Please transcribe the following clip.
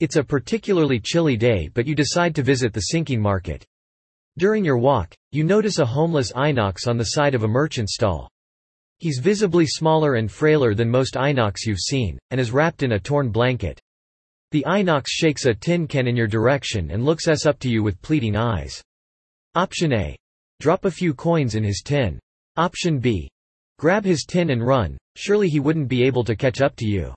It's a particularly chilly day but you decide to visit the sinking market. During your walk, you notice a homeless inox on the side of a merchant stall. He's visibly smaller and frailer than most inox you've seen, and is wrapped in a torn blanket. The inox shakes a tin can in your direction and looks us up to you with pleading eyes. Option A. Drop a few coins in his tin. Option B. Grab his tin and run, surely he wouldn't be able to catch up to you.